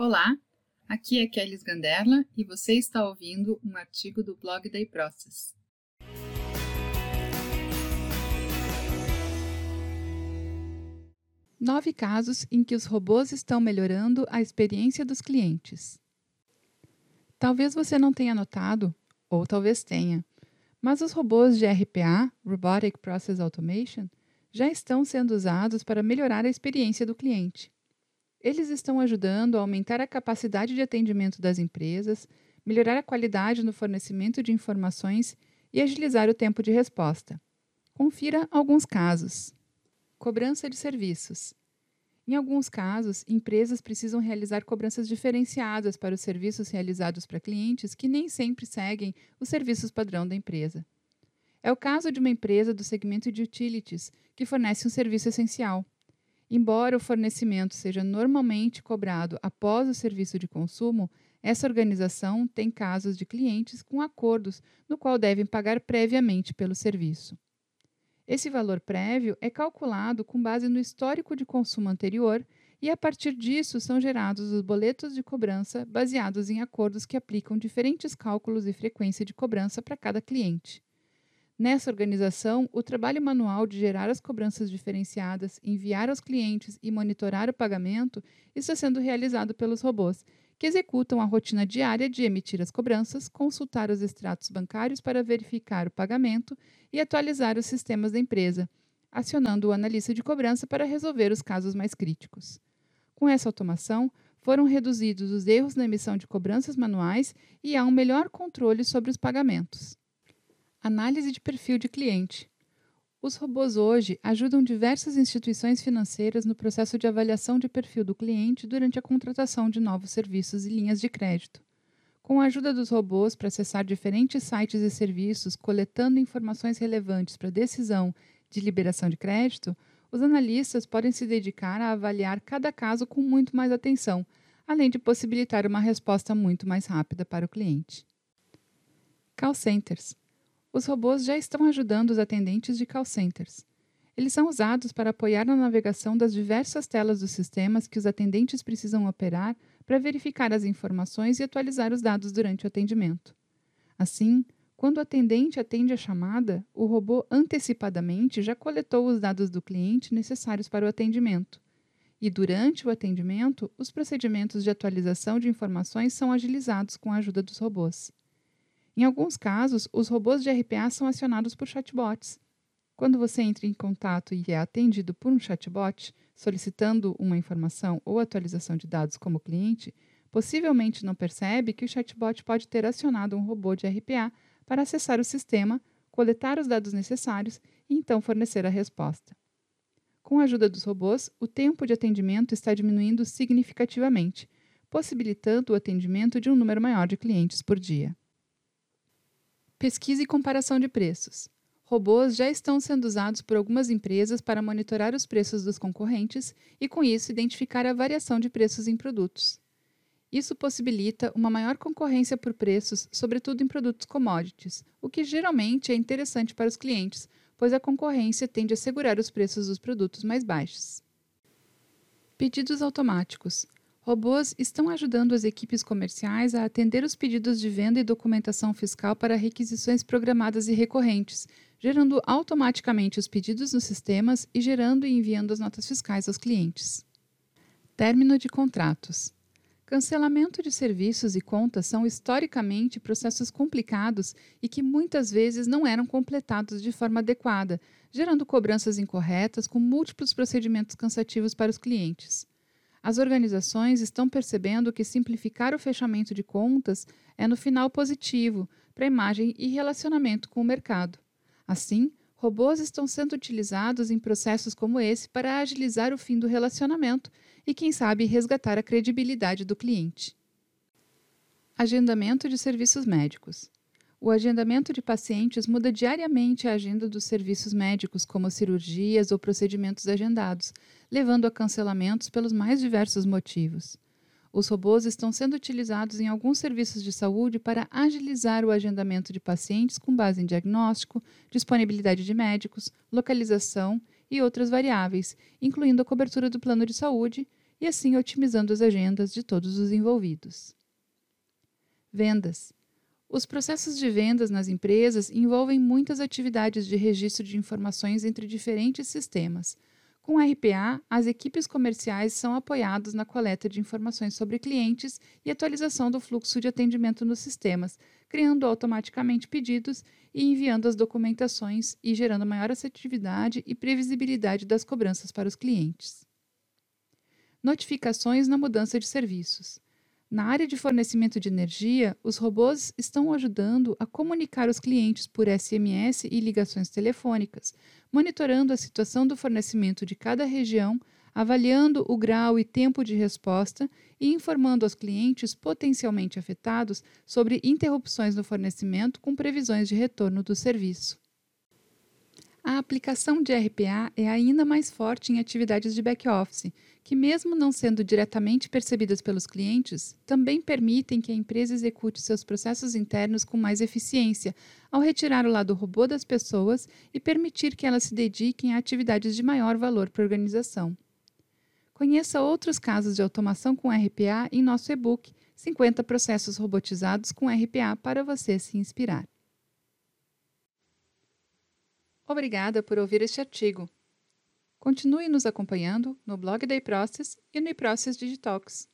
Olá, aqui é Kelly Ganderla e você está ouvindo um artigo do blog da iProcess. Nove casos em que os robôs estão melhorando a experiência dos clientes. Talvez você não tenha notado, ou talvez tenha, mas os robôs de RPA, Robotic Process Automation, já estão sendo usados para melhorar a experiência do cliente. Eles estão ajudando a aumentar a capacidade de atendimento das empresas, melhorar a qualidade no fornecimento de informações e agilizar o tempo de resposta. Confira alguns casos. Cobrança de serviços. Em alguns casos, empresas precisam realizar cobranças diferenciadas para os serviços realizados para clientes que nem sempre seguem os serviços padrão da empresa. É o caso de uma empresa do segmento de utilities que fornece um serviço essencial. Embora o fornecimento seja normalmente cobrado após o serviço de consumo, essa organização tem casos de clientes com acordos no qual devem pagar previamente pelo serviço. Esse valor prévio é calculado com base no histórico de consumo anterior e, a partir disso, são gerados os boletos de cobrança baseados em acordos que aplicam diferentes cálculos e frequência de cobrança para cada cliente. Nessa organização, o trabalho manual de gerar as cobranças diferenciadas, enviar aos clientes e monitorar o pagamento está sendo realizado pelos robôs, que executam a rotina diária de emitir as cobranças, consultar os extratos bancários para verificar o pagamento e atualizar os sistemas da empresa, acionando o analista de cobrança para resolver os casos mais críticos. Com essa automação, foram reduzidos os erros na emissão de cobranças manuais e há um melhor controle sobre os pagamentos. Análise de perfil de cliente. Os robôs hoje ajudam diversas instituições financeiras no processo de avaliação de perfil do cliente durante a contratação de novos serviços e linhas de crédito. Com a ajuda dos robôs para acessar diferentes sites e serviços, coletando informações relevantes para a decisão de liberação de crédito, os analistas podem se dedicar a avaliar cada caso com muito mais atenção, além de possibilitar uma resposta muito mais rápida para o cliente. Call Centers os robôs já estão ajudando os atendentes de call centers. Eles são usados para apoiar na navegação das diversas telas dos sistemas que os atendentes precisam operar para verificar as informações e atualizar os dados durante o atendimento. Assim, quando o atendente atende a chamada, o robô antecipadamente já coletou os dados do cliente necessários para o atendimento. E durante o atendimento, os procedimentos de atualização de informações são agilizados com a ajuda dos robôs. Em alguns casos, os robôs de RPA são acionados por chatbots. Quando você entra em contato e é atendido por um chatbot solicitando uma informação ou atualização de dados como cliente, possivelmente não percebe que o chatbot pode ter acionado um robô de RPA para acessar o sistema, coletar os dados necessários e então fornecer a resposta. Com a ajuda dos robôs, o tempo de atendimento está diminuindo significativamente, possibilitando o atendimento de um número maior de clientes por dia. Pesquisa e comparação de preços. Robôs já estão sendo usados por algumas empresas para monitorar os preços dos concorrentes e, com isso, identificar a variação de preços em produtos. Isso possibilita uma maior concorrência por preços, sobretudo em produtos commodities, o que geralmente é interessante para os clientes, pois a concorrência tende a segurar os preços dos produtos mais baixos. Pedidos automáticos. Robôs estão ajudando as equipes comerciais a atender os pedidos de venda e documentação fiscal para requisições programadas e recorrentes, gerando automaticamente os pedidos nos sistemas e gerando e enviando as notas fiscais aos clientes. Término de contratos. Cancelamento de serviços e contas são historicamente processos complicados e que muitas vezes não eram completados de forma adequada, gerando cobranças incorretas com múltiplos procedimentos cansativos para os clientes. As organizações estão percebendo que simplificar o fechamento de contas é, no final, positivo para a imagem e relacionamento com o mercado. Assim, robôs estão sendo utilizados em processos como esse para agilizar o fim do relacionamento e, quem sabe, resgatar a credibilidade do cliente. Agendamento de serviços médicos. O agendamento de pacientes muda diariamente a agenda dos serviços médicos, como cirurgias ou procedimentos agendados, levando a cancelamentos pelos mais diversos motivos. Os robôs estão sendo utilizados em alguns serviços de saúde para agilizar o agendamento de pacientes com base em diagnóstico, disponibilidade de médicos, localização e outras variáveis, incluindo a cobertura do plano de saúde e assim otimizando as agendas de todos os envolvidos. Vendas. Os processos de vendas nas empresas envolvem muitas atividades de registro de informações entre diferentes sistemas. Com RPA, as equipes comerciais são apoiadas na coleta de informações sobre clientes e atualização do fluxo de atendimento nos sistemas, criando automaticamente pedidos e enviando as documentações e gerando maior assertividade e previsibilidade das cobranças para os clientes. Notificações na mudança de serviços. Na área de fornecimento de energia, os robôs estão ajudando a comunicar os clientes por SMS e ligações telefônicas, monitorando a situação do fornecimento de cada região, avaliando o grau e tempo de resposta e informando aos clientes potencialmente afetados sobre interrupções no fornecimento com previsões de retorno do serviço. A aplicação de RPA é ainda mais forte em atividades de back-office, que, mesmo não sendo diretamente percebidas pelos clientes, também permitem que a empresa execute seus processos internos com mais eficiência, ao retirar o lado robô das pessoas e permitir que elas se dediquem a atividades de maior valor para a organização. Conheça outros casos de automação com RPA em nosso e-book 50 processos robotizados com RPA para você se inspirar. Obrigada por ouvir este artigo. Continue nos acompanhando no blog da eProcess e no eProcess Digitalks.